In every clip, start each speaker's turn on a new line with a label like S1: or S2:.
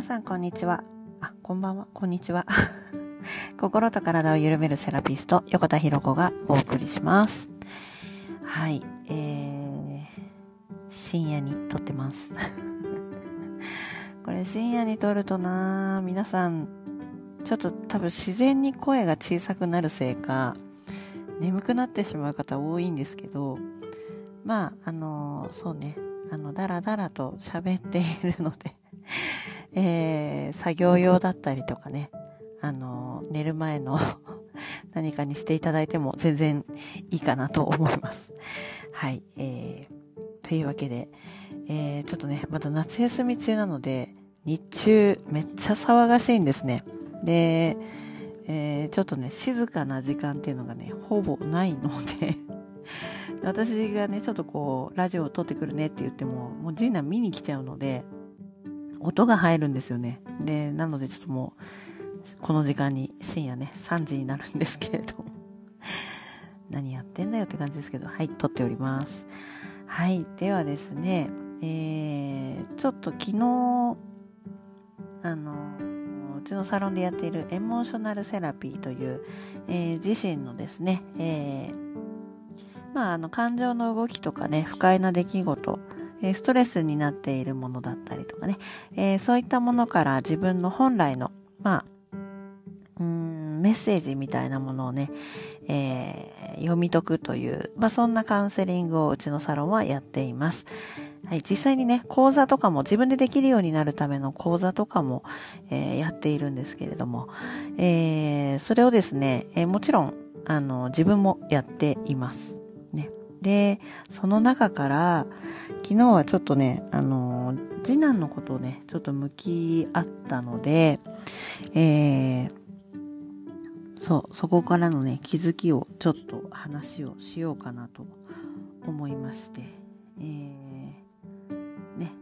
S1: 皆さんこんにちは。あ、こんばんは。こんにちは。心と体を緩めるセラピスト、横田博子がお送りします。はい、えー、深夜に撮ってます。これ深夜に撮るとな皆さん、ちょっと多分自然に声が小さくなるせいか、眠くなってしまう方多いんですけど、まあ、あのー、そうね、あの、だらだらと喋っているのでえー、作業用だったりとかね、あの、寝る前の 何かにしていただいても全然いいかなと思います。はい、えー、というわけで、えー、ちょっとね、まだ夏休み中なので、日中めっちゃ騒がしいんですね。で、えー、ちょっとね、静かな時間っていうのがね、ほぼないので 私がね、ちょっとこう、ラジオを撮ってくるねって言っても、もうジーナ見に来ちゃうので、音が入るんですよね。で、なのでちょっともう、この時間に深夜ね、3時になるんですけれども 何やってんだよって感じですけど、はい、撮っております。はい、ではですね、えー、ちょっと昨日、あの、うちのサロンでやっているエモーショナルセラピーという、えー、自身のですね、えー、まあ、あの、感情の動きとかね、不快な出来事、えストレスになっているものだったりとかね、えー、そういったものから自分の本来の、まあ、うんメッセージみたいなものをね、えー、読み解くという、まあ、そんなカウンセリングをうちのサロンはやっています。はい、実際にね、講座とかも自分でできるようになるための講座とかも、えー、やっているんですけれども、えー、それをですね、えー、もちろん、あの、自分もやっています。ね。で、その中から、昨日はちょっとね、あの、次男のことをね、ちょっと向き合ったので、えー、そう、そこからのね、気づきをちょっと話をしようかなと思いまして、えー、ね、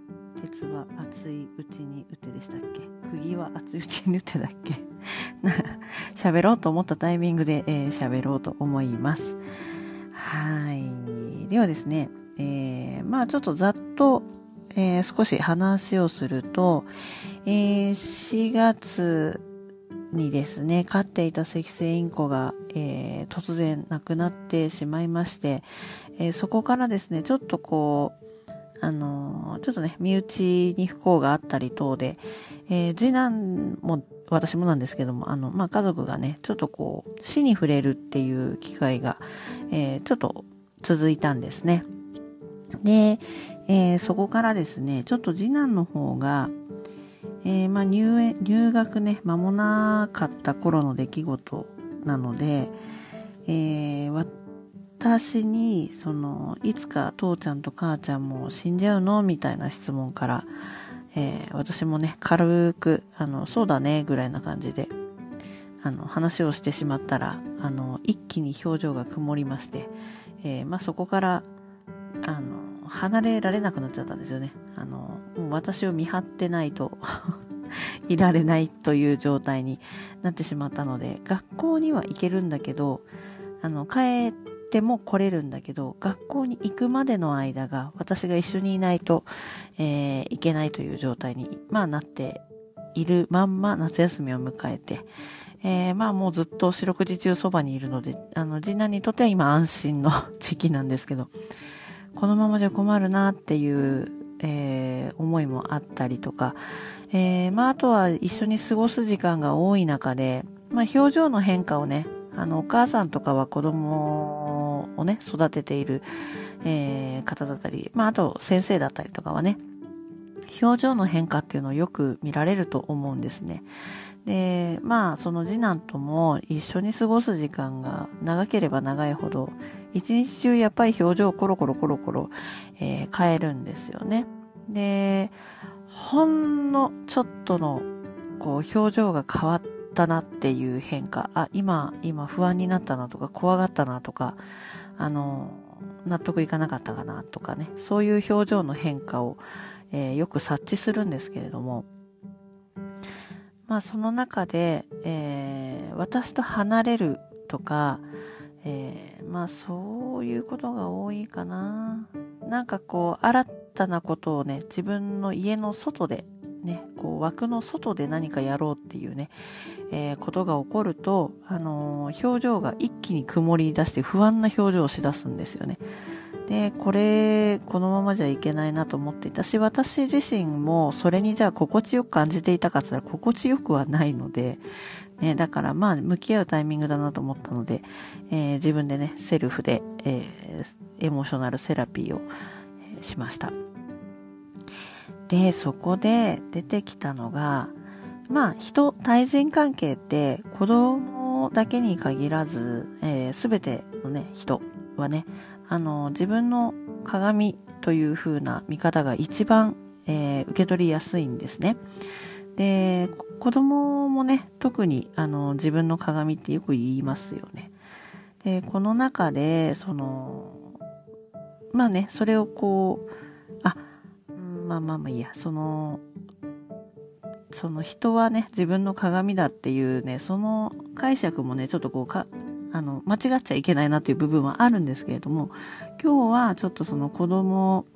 S1: 鉄は熱いうちに打てでしたっけ？釘は熱いうちに打てだっけ？喋ろうと思ったタイミングで喋、えー、ろうと思います。はい。ではですね、えー、まあちょっとざっと、えー、少し話をすると、えー、4月にですね、飼っていた赤星インコが、えー、突然亡くなってしまいまして、えー、そこからですね、ちょっとこう、あのー、ちょっとね、身内に不幸があったり等で、えー、次男も私もなんですけども、あの、まあ、家族がね、ちょっとこう、死に触れるっていう機会が、えー、ちょっと続いたんですね。で、えー、そこからですね、ちょっと次男の方が、えー、まあ、入園、入学ね、間もなかった頃の出来事なので、えー、私に、その、いつか父ちゃんと母ちゃんも死んじゃうの？みたいな質問から、えー、私もね、軽く、あの、そうだね、ぐらいな感じで、あの、話をしてしまったら、あの、一気に表情が曇りまして、えー、まあ、そこから、あの、離れられなくなっちゃったんですよね。あの、もう私を見張ってないと いられないという状態になってしまったので、学校には行けるんだけど、あの、帰っても来れるんだけど、学校に行くまでの間が私が一緒にいないと、えー、いけないという状態に、まあなっているまんま夏休みを迎えて、えー、まあもうずっと四六時中そばにいるので、あの、次男にとっては今安心の 時期なんですけど、このままじゃ困るなっていう、えー、思いもあったりとか、えー、まああとは一緒に過ごす時間が多い中で、まあ表情の変化をね、あの、お母さんとかは子供をね、育てている、えー、方だったり、まあ、あと先生だったりとかはね、表情の変化っていうのをよく見られると思うんですね。で、まあ、その次男とも一緒に過ごす時間が長ければ長いほど、一日中やっぱり表情をコロコロコロコロ、えー、変えるんですよね。で、ほんのちょっとの、こう、表情が変わっ、たなっていう変化、あ、今、今不安になったなとか、怖がったなとか、あの、納得いかなかったかなとかね、そういう表情の変化を、えー、よく察知するんですけれども、まあその中で、えー、私と離れるとか、えー、まあそういうことが多いかな。なんかこう、新たなことをね、自分の家の外でね、こう枠の外で何かやろうっていうね、えー、ことが起こると、あの、表情が一気に曇り出して不安な表情をしだすんですよね。で、これ、このままじゃいけないなと思っていたし、私自身もそれにじゃあ心地よく感じていたかって言ったら心地よくはないので、ね、だからまあ、向き合うタイミングだなと思ったので、えー、自分でね、セルフで、えー、エモーショナルセラピーを、えー、しました。で、そこで出てきたのが、まあ、人、対人関係って子供だけに限らず、えー、べ、てのね、人はね、あの、自分の鏡という風な見方が一番、えー、受け取りやすいんですね。で、子供もね、特にあの自分の鏡ってよく言いますよね。で、この中で、その、まあね、それをこう、あ、まあまあまあいいや、その、その人はね、自分の鏡だっていうね、その解釈もね、ちょっとこうか、あの、間違っちゃいけないなっていう部分はあるんですけれども、今日はちょっとその子供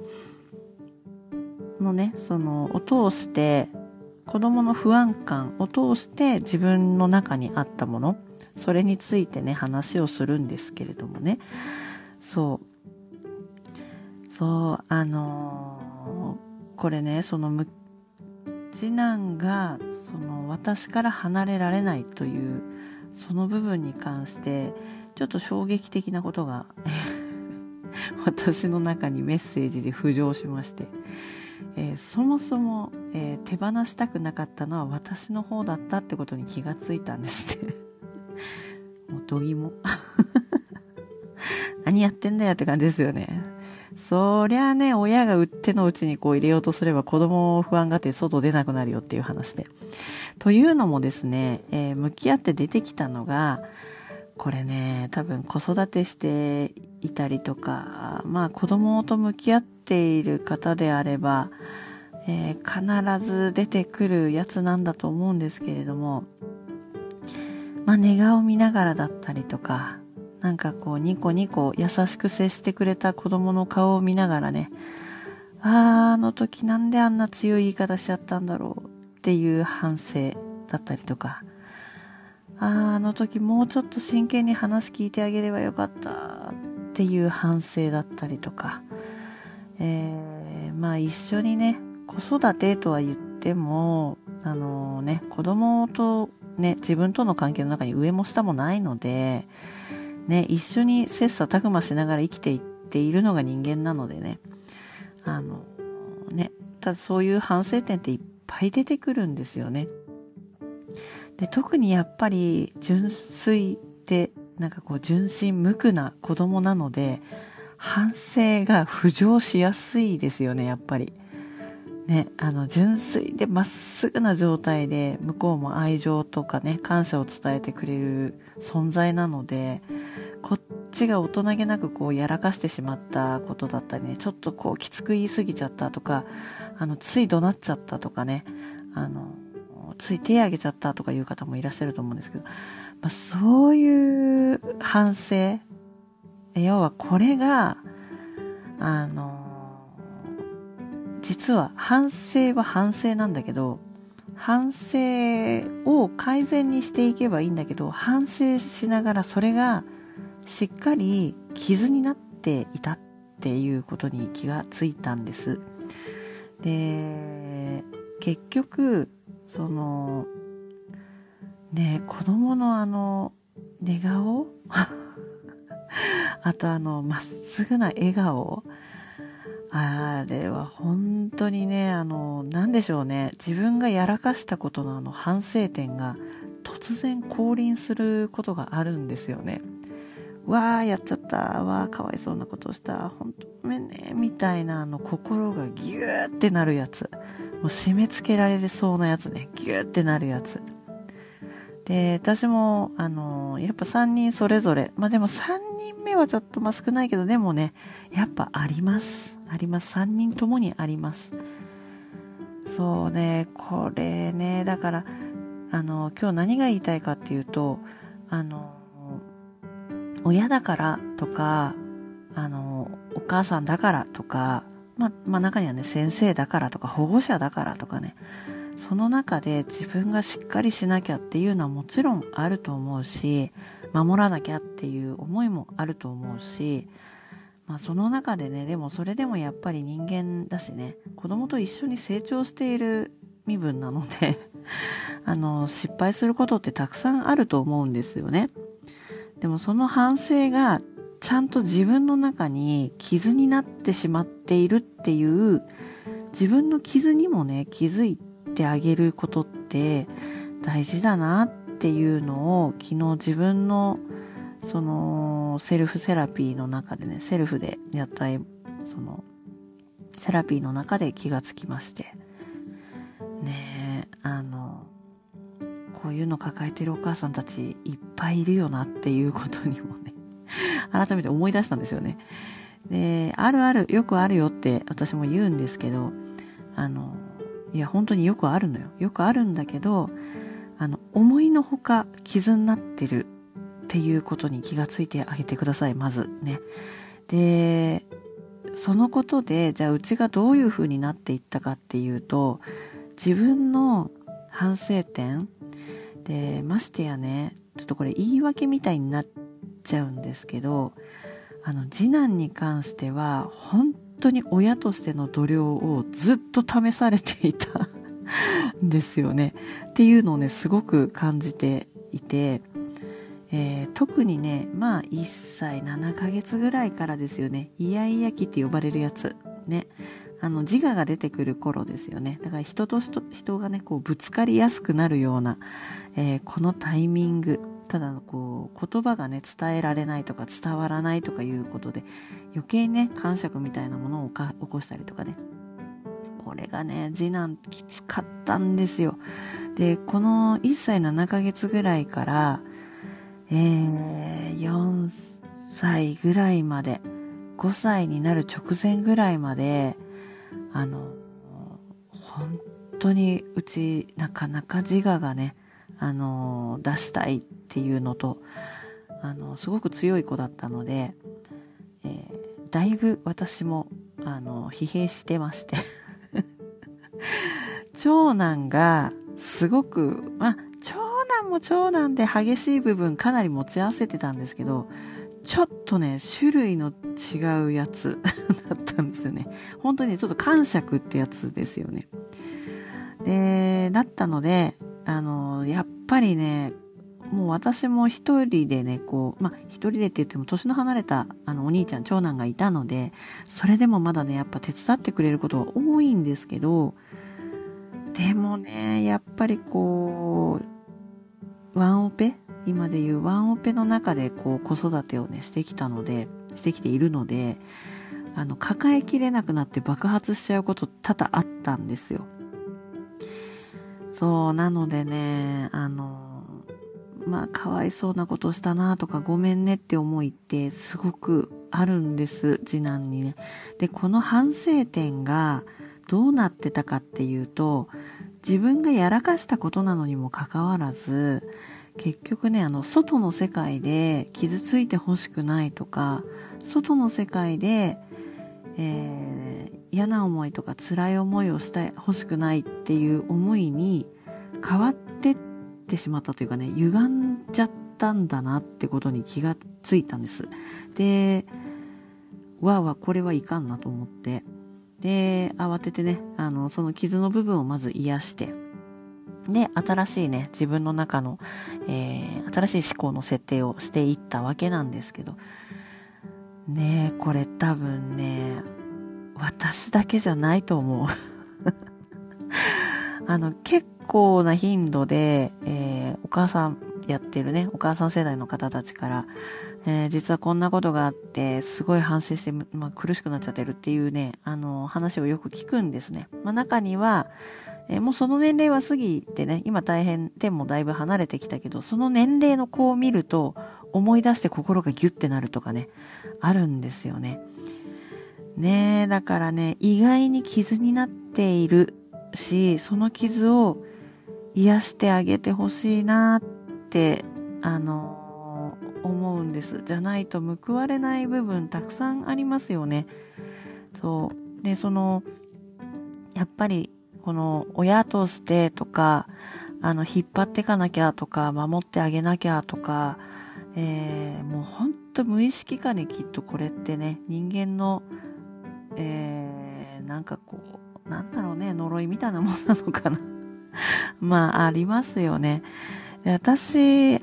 S1: のね、その、を通して、子供の不安感を通して自分の中にあったもの、それについてね、話をするんですけれどもね、そう、そう、あのー、これね、その、次男が、その、私から離れられないというその部分に関してちょっと衝撃的なことが 私の中にメッセージで浮上しまして、えー、そもそも、えー、手放したくなかったのは私の方だったってことに気がついたんですね。もうどぎも。何やってんだよって感じですよね。そりゃあね、親が手のうちにこう入れようとすれば子供を不安がって外出なくなるよっていう話で。というのもですね、えー、向き合って出てきたのが、これね、多分子育てしていたりとか、まあ子供と向き合っている方であれば、えー、必ず出てくるやつなんだと思うんですけれども、まあ寝顔見ながらだったりとか、なんかこうニコニコ優しく接してくれた子供の顔を見ながらね、ああ、あの時なんであんな強い言い方しちゃったんだろうっていう反省だったりとか、ああ、の時もうちょっと真剣に話聞いてあげればよかったっていう反省だったりとか、えー、まあ一緒にね、子育てとは言っても、あのね、子供とね、自分との関係の中に上も下もないので、ね、一緒に切磋琢磨しながら生きていっているのが人間なのでね、あの、ね、ただそういう反省点っていっぱい出てくるんですよね。で、特にやっぱり純粋で、なんかこう純真無垢な子供なので、反省が浮上しやすいですよね、やっぱり。ね、あの、純粋でまっすぐな状態で、向こうも愛情とかね、感謝を伝えてくれる存在なので、こっちが大人げなくこうやらかしてしまったことだったりね、ちょっとこうきつく言い過ぎちゃったとか、あの、つい怒鳴っちゃったとかね、あの、つい手挙げちゃったとかいう方もいらっしゃると思うんですけど、まあ、そういう反省、要はこれが、あの、実は反省は反省なんだけど、反省を改善にしていけばいいんだけど、反省しながらそれがしっかり傷になっていたっていうことに気がついたんです。で、結局、その、ね、子供のあの、寝顔？あとあの、まっすぐな笑顔？あれは本当にね、あの、なんでしょうね。自分がやらかしたことのあの反省点が突然降臨することがあるんですよね。わー、やっちゃった。わー、かわいそうなことした。本当ごめんね。みたいなあの心がギューってなるやつ。もう締め付けられそうなやつね。ギューってなるやつ。で、私も、あの、やっぱ3人それぞれ、まあでも3人目はちょっとまあ少ないけど、でもね、やっぱあります。あります。3人ともにあります。そうね、これね、だから、あの、今日何が言いたいかっていうと、あの、親だからとか、あの、お母さんだからとか、ま、まあ中にはね、先生だからとか保護者だからとかね、その中で自分がしっかりしなきゃっていうのはもちろんあると思うし、守らなきゃっていう思いもあると思うし、まあその中でね、でもそれでもやっぱり人間だしね、子供と一緒に成長している身分なので あの、失敗することってたくさんあると思うんですよね。でもその反省がちゃんと自分の中に傷になってしまっているっていう自分の傷にもね気づいてあげることって大事だなっていうのを昨日自分のそのセルフセラピーの中でねセルフでやったそのセラピーの中で気がつきましてねえあのこういうの抱えてるお母さんたちいっぱいいるよなっていうことにもね 改めて思い出したんですよね。で、あるある、よくあるよって私も言うんですけど、あの、いや、本当によくあるのよ。よくあるんだけど、あの、思いのほか傷になってるっていうことに気がついてあげてください、まずね。で、そのことで、じゃあうちがどういう風になっていったかっていうと、自分の反省点で、ましてやね、ちょっとこれ言い訳みたいになっちゃうんですけどあの次男に関しては本当に親としての度量をずっと試されていたんですよねっていうのをねすごく感じていて、えー、特にねまあ1歳7ヶ月ぐらいからですよね。イヤイヤ期って呼ばれるやつ。ね。あの自我が出てくる頃ですよね。だから人と人がねこうぶつかりやすくなるような、えー、このタイミング。ただのこう言葉がね伝えられないとか伝わらないとかいうことで余計ね感触みたいなものを起こしたりとかね。これがね次男きつかったんですよ。でこの1歳7ヶ月ぐらいからえー、4歳ぐらいまで5歳になる直前ぐらいまであの本当にうちなかなか自我がねあの出したいっていうのとあのすごく強い子だったので、えー、だいぶ私もあの疲弊してまして。長男がすごくまあも長男で激しい部分かなり持ち合わせてたんですけどちょっとね、種類の違うやつ だったんですよね。本当にちょっと感触ってやつですよね。で、だったので、あの、やっぱりね、もう私も一人でね、こう、まあ、一人でって言っても年の離れた、あの、お兄ちゃん、長男がいたので、それでもまだね、やっぱ手伝ってくれることは多いんですけど、でもね、やっぱりこう、ワンオペ？今でいうワンオペの中でこう子育てをね、してきたので、してきているので、あの、抱えきれなくなって爆発しちゃうこと多々あったんですよ。そう、なのでね、あの、まあ、かわいそうなことしたなとか、ごめんねって思いってすごくあるんです、次男にね。で、この反省点がどうなってたかっていうと、自分がやらかしたことなのにもかかわらず、結局ね、あの、外の世界で傷ついてほしくないとか、外の世界で、えー、嫌な思いとか辛い思いをしてほしくないっていう思いに変わってってしまったというかね、歪んじゃったんだなってことに気がついたんです。で、わーわあ、これはいかんなと思って、で、慌ててね、あの、その傷の部分をまず癒して、で、新しいね、自分の中の、えー、新しい思考の設定をしていったわけなんですけど、ねえ、これ多分ね、私だけじゃないと思う。あの、結構な頻度で、えー、お母さんってるね、お母さん世代の方たちから、えー、実はこんなことがあって、すごい反省して、まあ、苦しくなっちゃってるっていうね、あの、話をよく聞くんですね。まあ、中には、えー、もうその年齢は過ぎてね、今大変、点もだいぶ離れてきたけど、その年齢の子を見ると、思い出して心がギュッてなるとかね、あるんですよね。ねえ、だからね、意外に傷になっているし、その傷を癒してあげてほしいなって、あの、思うんです。じゃないと報われない部分たくさんありますよね。そう。で、その、やっぱり、この、親としてとか、あの、引っ張っていかなきゃとか、守ってあげなきゃとか、えー、もうほんと無意識化にきっとこれってね、人間の、えー、なんかこう、なんだろうね、呪いみたいなもんなのかな。まあ、ありますよね。私、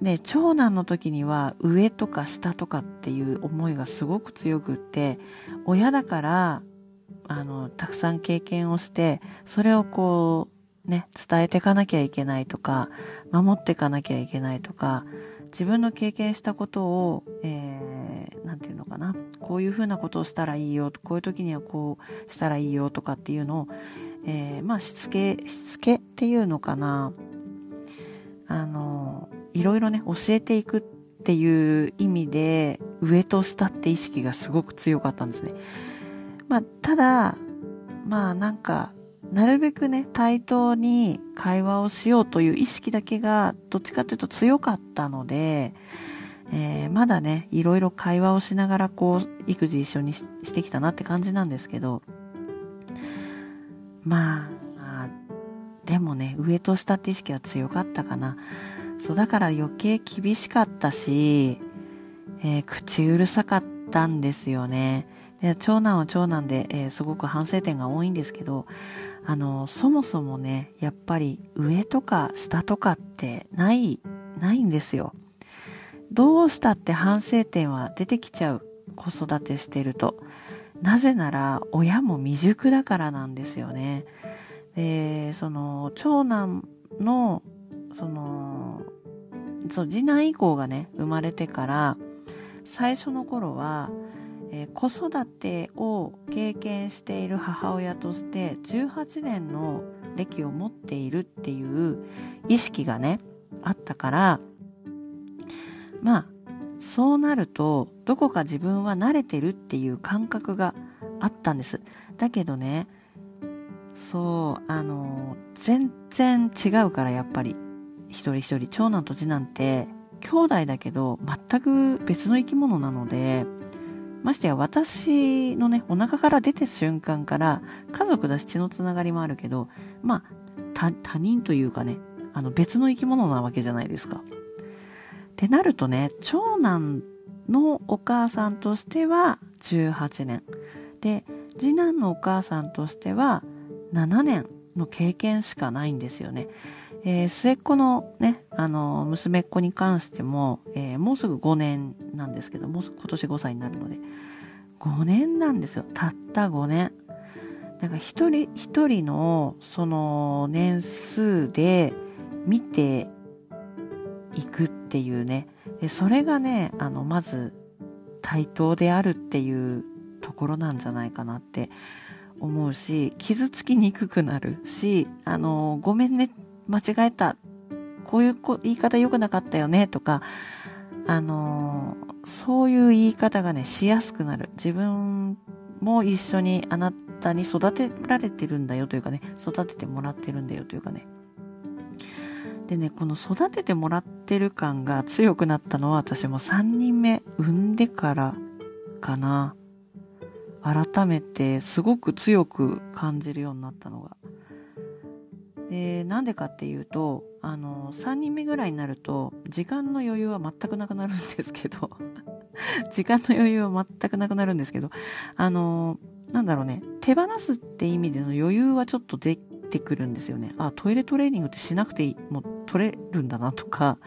S1: ね、長男の時には上とか下とかっていう思いがすごく強くって、親だから、あの、たくさん経験をして、それをこう、ね、伝えていかなきゃいけないとか、守っていかなきゃいけないとか、自分の経験したことを、えー、なんていうのかな、こういうふうなことをしたらいいよ、こういう時にはこうしたらいいよとかっていうのを、えー、まあ、しつけ、しつけっていうのかな、あの、いろいろね、教えていくっていう意味で、上と下って意識がすごく強かったんですね。まあ、ただ、まあなんか、なるべくね、対等に会話をしようという意識だけが、どっちかというと強かったので、えー、まだね、いろいろ会話をしながらこう、育児一緒にしてきたなって感じなんですけど、まあ、でもね、上と下って意識は強かったかな。そう、だから余計厳しかったし、えー、口うるさかったんですよね。で長男は長男で、えー、すごく反省点が多いんですけど、あの、そもそもね、やっぱり上とか下とかってない、ないんですよ。どうしたって反省点は出てきちゃう。子育てしてると。なぜなら、親も未熟だからなんですよね。で、その、長男の、その、そう、次男以降がね、生まれてから、最初の頃は、えー、子育てを経験している母親として18年の歴を持っているっていう意識がね、あったから、まあ、そうなると、どこか自分は慣れてるっていう感覚があったんです。だけどね、そう、あの、全然違うからやっぱり。一人一人、長男と次男って兄弟だけど全く別の生き物なので、ましてや私のね、お腹から出て瞬間から家族だし血のつながりもあるけど、まあ、他人というかね、あの別の生き物なわけじゃないですか。ってなるとね、長男のお母さんとしては18年。で、次男のお母さんとしては7年の経験しかないんですよね。えー、末っ子のね、あの、娘っ子に関しても、えー、もうすぐ5年なんですけど、もうすぐ今年5歳になるので、5年なんですよ。たった5年。だから一人一人のその年数で見ていくっていうね、それがね、あの、まず対等であるっていうところなんじゃないかなって思うし、傷つきにくくなるし、あの、ごめんね、間違えた。こういう言い方良くなかったよね、とか、あの、そういう言い方がね、しやすくなる。自分も一緒にあなたに育てられてるんだよというかね、育ててもらってるんだよというかね。でね、この育ててもらってる感が強くなったのは私も3人目産んでからかな。改めてすごく強く感じるようになったのが。で、なんでかっていうと、あの、3人目ぐらいになると、時間の余裕は全くなくなるんですけど、時間の余裕は全くなくなるんですけど、あの、なんだろうね、手放すって意味での余裕はちょっとでてくるんですよね。あ、トイレトレーニングってしなくていい、もう取れるんだなとか、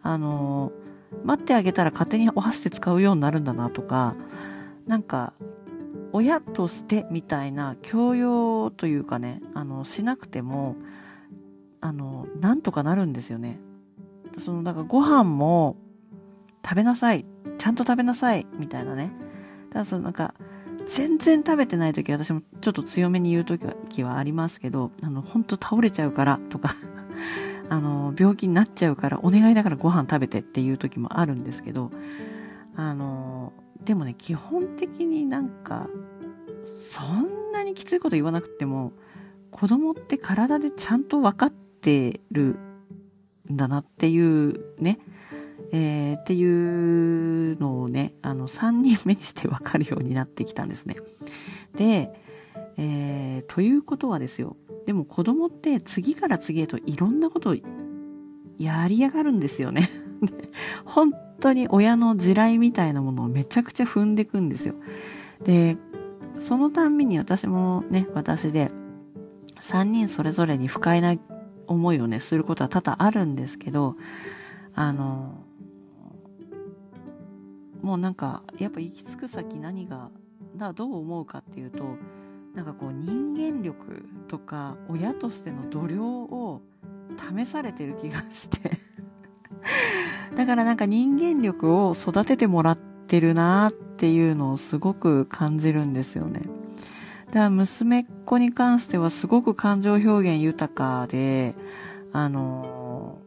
S1: あの、待ってあげたら勝手にお箸で使うようになるんだなとか、なんか、親としてみたいな教養というかね、あの、しなくても、あの、なんとかなるんですよね。その、だからご飯も食べなさい。ちゃんと食べなさい。みたいなね。ただそのなんか、全然食べてない時私もちょっと強めに言う時はありますけど、あの、ほんと倒れちゃうからとか あの、病気になっちゃうからお願いだからご飯食べてっていう時もあるんですけど、あの、でもね、基本的になんか、そんなにきついこと言わなくても、子供って体でちゃんと分かってるんだなっていうね、えー、っていうのをね、あの、3人目にしてわかるようになってきたんですね。で、えー、ということはですよ。でも子供って次から次へといろんなことをやりやがるんですよね。本当に親の地雷みたいなものをめちゃくちゃ踏んでくんですよ。で、そのたんびに私もね、私で、3人それぞれに不快な思いをね、することは多々あるんですけど、あの、もうなんか、やっぱ行き着く先何が、だどう思うかっていうと、なんかこう人間力とか親としての度量を試されてる気がして だからなんか人間力を育ててもらってるなっていうのをすごく感じるんですよね。だから娘っ子に関してはすごく感情表現豊かで、あの、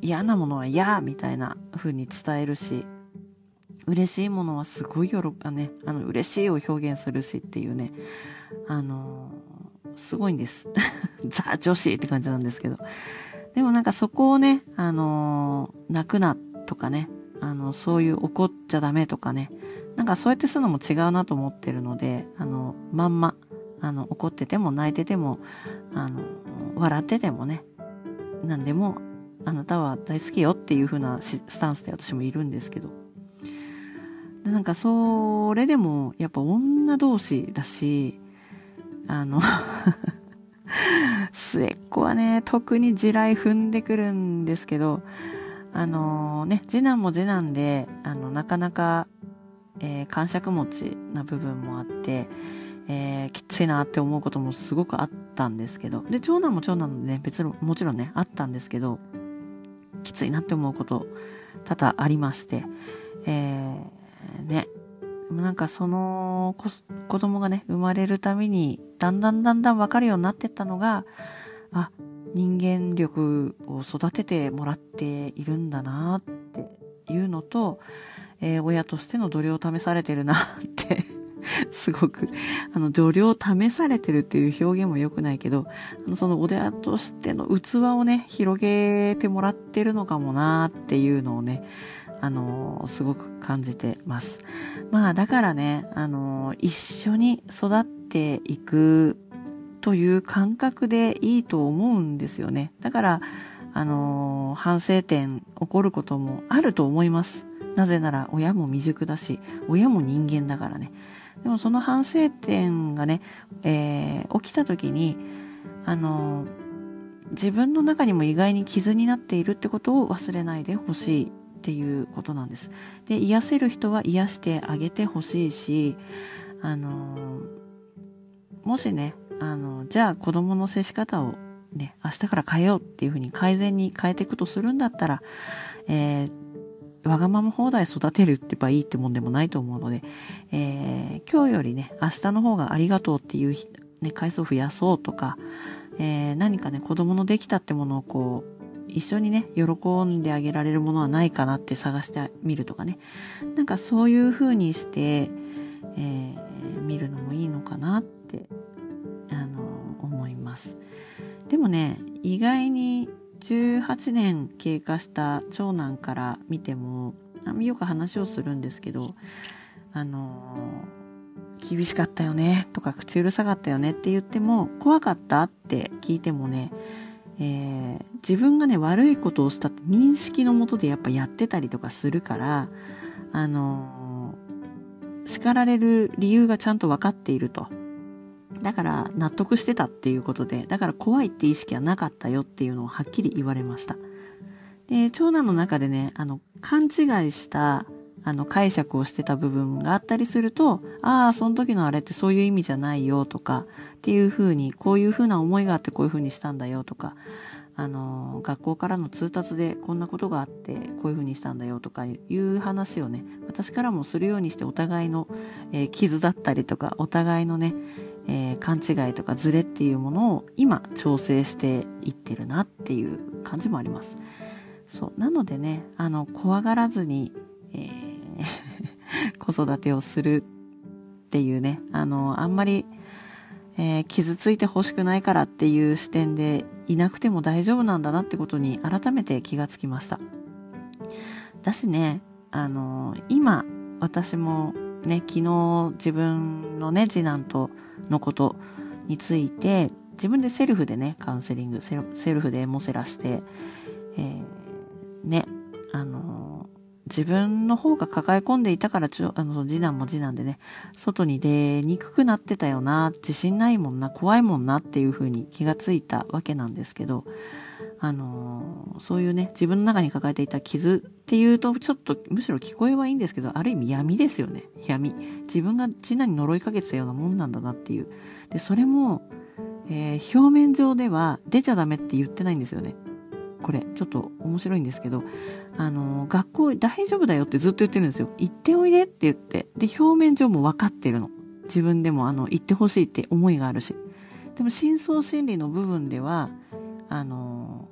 S1: 嫌なものは嫌みたいな風に伝えるし、嬉しいものはすごい喜あね、あの、嬉しいを表現するしっていうね、あの、すごいんです。ザ女子って感じなんですけど。でもなんかそこをね、あの、泣くなとかね、あの、そういう怒っちゃダメとかね、なんかそうやってするのも違うなと思ってるので、あの、まんま、あの、怒ってても泣いてても、あの、笑っててもね、何でも、あなたは大好きよっていう風なスタンスで私もいるんですけど。でなんかそれでも、やっぱ女同士だし、あの 末っ子はね、特に地雷踏んでくるんですけど、あのね、次男も次男で、あの、なかなかえー、感触持ちな部分もあって、えー、きついなって思うこともすごくあったんですけど、で、長男も長男でね、別にもちろんね、あったんですけど、きついなって思うこと多々ありまして、えー、ね、なんかその子供がね、生まれるために、だんだんだんだん分かるようになってったのが、あ、人間力を育ててもらっているんだなっていうのと、えー、親としての度量を試されてるなって すごく、あの、度量を試されてるっていう表現も良くないけど、あの、その親としての器をね、広げてもらってるのかもなっていうのをね、あの、すごく感じてます。まあ、だからね、あの、一緒に育っていくという感覚でいいと思うんですよね。だから、あの、反省点起こることもあると思います。なぜなら親も未熟だし、親も人間だからね。でもその反省点がね、えー、起きた時に、あの、自分の中にも意外に傷になっているってことを忘れないでほしいっていうことなんです。で、癒せる人は癒してあげてほしいし、あの、もしね、あの、じゃあ子供の接し方をね、明日から変えようっていうふうに改善に変えていくとするんだったら、えー、わがまま放題育てるってばいいってもんでもないと思うので、えー、今日よりね、明日の方がありがとうっていう、ね、回数を増やそうとか、えー、何かね、子供のできたってものをこう、一緒にね、喜んであげられるものはないかなって探してみるとかね。なんかそういう風にして、えー、見るのもいいのかなって、あの、思います。でもね、意外に18年経過した長男から見ても、よく話をするんですけど、あの厳しかったよねとか口うるさかったよねって言っても、怖かったって聞いてもね、えー、自分がね、悪いことをしたって認識のもとでやっぱやってたりとかするから、あの叱られる理由がちゃんと分かっていると。だから納得してたっていうことで、だから怖いって意識はなかったよっていうのをはっきり言われました。で、長男の中でね、あの、勘違いした、あの、解釈をしてた部分があったりすると、ああ、その時のあれってそういう意味じゃないよとか、っていうふうに、こういうふうな思いがあってこういうふうにしたんだよとか、あの、学校からの通達でこんなことがあってこういうふうにしたんだよとかいう話をね、私からもするようにしてお互いの、えー、傷だったりとか、お互いのね、えー、勘違いとかズレっていうものを今調整していってるなっていう感じもあります。そう。なのでね、あの、怖がらずに、子育てをするっていうね、あの、あんまり、えー、傷ついて欲しくないからっていう視点でいなくても大丈夫なんだなってことに改めて気がつきました。だしね、あの、今、私もね、昨日自分のね、次男とのことについて、自分でセルフでね、カウンセリング、セルフでモセラして、えー、ね、あの自分の方が抱え込んでいたからちょ、あの、次男も次男でね、外に出にくくなってたよな、自信ないもんな、怖いもんなっていう風に気がついたわけなんですけど、あのそういうね、自分の中に抱えていた傷っていうと、ちょっとむしろ聞こえはいいんですけど、ある意味闇ですよね。闇。自分が次男に呪いかけてたようなもんなんだなっていう。で、それも、えー、表面上では出ちゃダメって言ってないんですよね。これ、ちょっと面白いんですけど、あの、学校大丈夫だよってずっと言ってるんですよ。行っておいでって言って。で、表面上も分かってるの。自分でもあの、行ってほしいって思いがあるし。でも、深層心理の部分では、あの、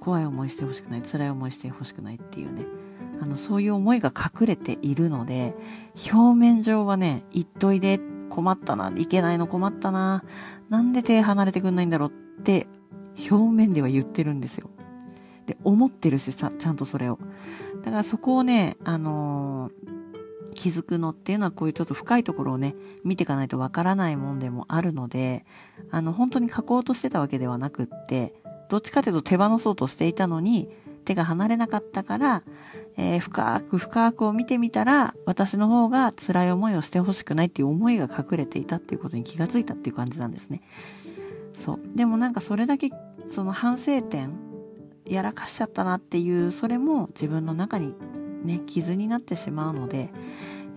S1: 怖い思いしてほしくない、辛い思いしてほしくないっていうね。あの、そういう思いが隠れているので、表面上はね、行っといで、困ったな、いけないの困ったな、なんで手離れてくんないんだろうって表面では言ってるんですよ。で、思ってるしさ、ちゃんとそれを。だからそこをね、あのー、気づくのっていうのはこういうちょっと深いところをね、見ていかないとわからないもんでもあるので、あの、本当に書こうとしてたわけではなくって、どっちかというと手放そうとしていたのに、手が離れなかったから、えー、深く深くを見てみたら、私の方が辛い思いをしてほしくないっていう思いが隠れていたっていうことに気がついたっていう感じなんですね。そう。でもなんかそれだけ、その反省点、やらかしちゃったなっていう、それも自分の中にね、傷になってしまうので、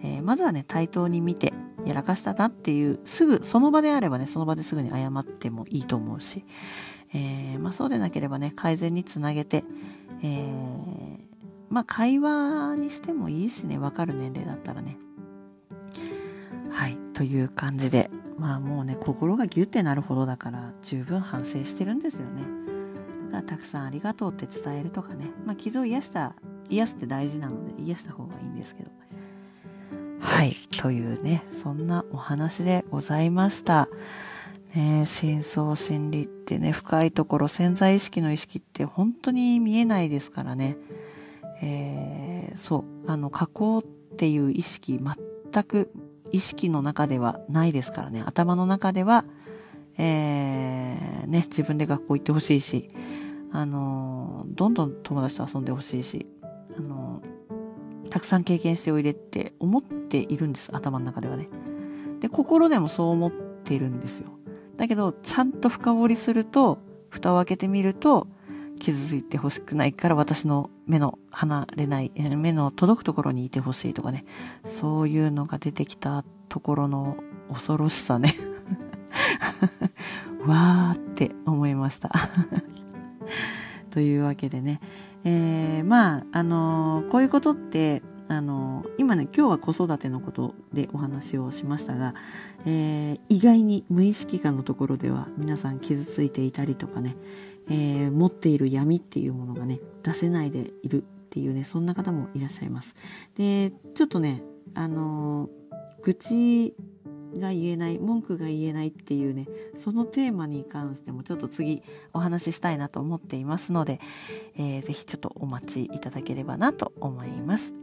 S1: えー、まずはね、対等に見て、やらかしたなっていう、すぐ、その場であればね、その場ですぐに謝ってもいいと思うし、えー、まあそうでなければね、改善につなげて、えー、まあ会話にしてもいいしね、わかる年齢だったらね。はい、という感じで、まあもうね心がギュッてなるほどだから十分反省してるんですよね。だからたくさんありがとうって伝えるとかね。まあ傷を癒した癒すって大事なので癒した方がいいんですけど。はい。というねそんなお話でございました。ね深層心理ってね深いところ潜在意識の意識って本当に見えないですからね。えー、そう。あの加工っていう意識全く意識の中ではないですからね。頭の中では、えー、ね、自分で学校行ってほしいし、あのどんどん友達と遊んでほしいし、あのたくさん経験しておいでって思っているんです、頭の中ではね。で、心でもそう思っているんですよ。だけど、ちゃんと深掘りすると、蓋を開けてみると、傷ついてほしくないから私の目の離れない、目の届くところにいてほしいとかね、そういうのが出てきたところの恐ろしさね。わーって思いました。というわけでね、えー、まあ、あのー、こういうことって、あのー、今ね、今日は子育てのことでお話をしましたが、えー、意外に無意識化のところでは皆さん傷ついていたりとかね、えー、持っている闇っていうものがね、出せないでいるっていうね、そんな方もいらっしゃいます。で、ちょっとね、あのー、愚痴が言えない、文句が言えないっていうね、そのテーマに関してもちょっと次お話ししたいなと思っていますので、えー、ぜひちょっとお待ちいただければなと思います。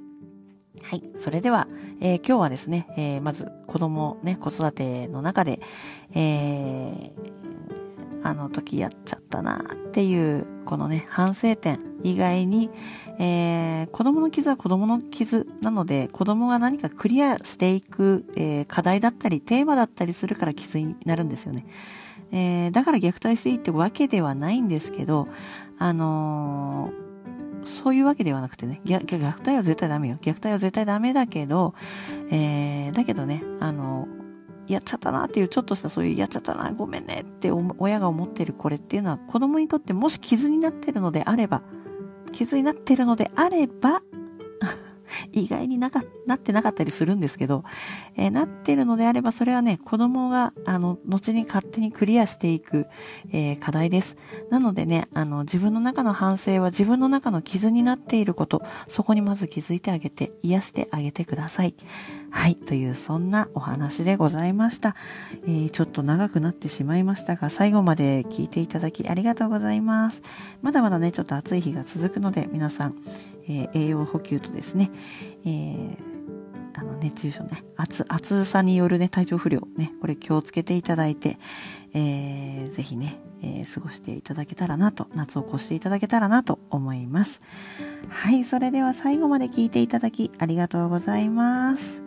S1: はい。それでは、えー、今日はですね、えー、まず子供ね、子育ての中で、えー、あの時やっちゃったなっていう、このね、反省点以外に、えー、子供の傷は子供の傷なので、子供が何かクリアしていく、えー、課題だったり、テーマだったりするから傷になるんですよね。えー、だから虐待していいってわけではないんですけど、あのー、そういうわけではなくてね、虐待は絶対ダメよ。虐待は絶対ダメだけど、えー、だけどね、あのーやっちゃったなっていうちょっとしたそういうやっちゃったなごめんねって親が思ってるこれっていうのは子供にとってもし傷になってるのであれば傷になってるのであれば 意外になか、なってなかったりするんですけど、えー、なってるのであれば、それはね、子供が、あの、後に勝手にクリアしていく、えー、課題です。なのでね、あの、自分の中の反省は自分の中の傷になっていること、そこにまず気づいてあげて、癒してあげてください。はい、という、そんなお話でございました。えー、ちょっと長くなってしまいましたが、最後まで聞いていただきありがとうございます。まだまだね、ちょっと暑い日が続くので、皆さん、えー、栄養補給とですね、えー、あの、熱中症ね、暑、暑さによるね、体調不良ね、これ気をつけていただいて、えー、ぜひね、えー、過ごしていただけたらなと、夏を越していただけたらなと思います。はい、それでは最後まで聞いていただきありがとうございます。